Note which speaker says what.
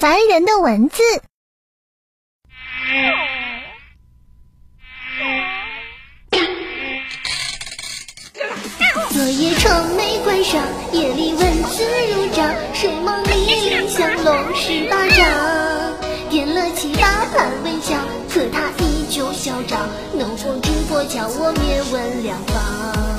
Speaker 1: 烦人的蚊子。
Speaker 2: 昨夜窗没关上，夜里蚊子如掌，睡梦里降龙十八掌，点了七八盘蚊香，可它依旧嚣张，能否知破，叫我灭蚊良方？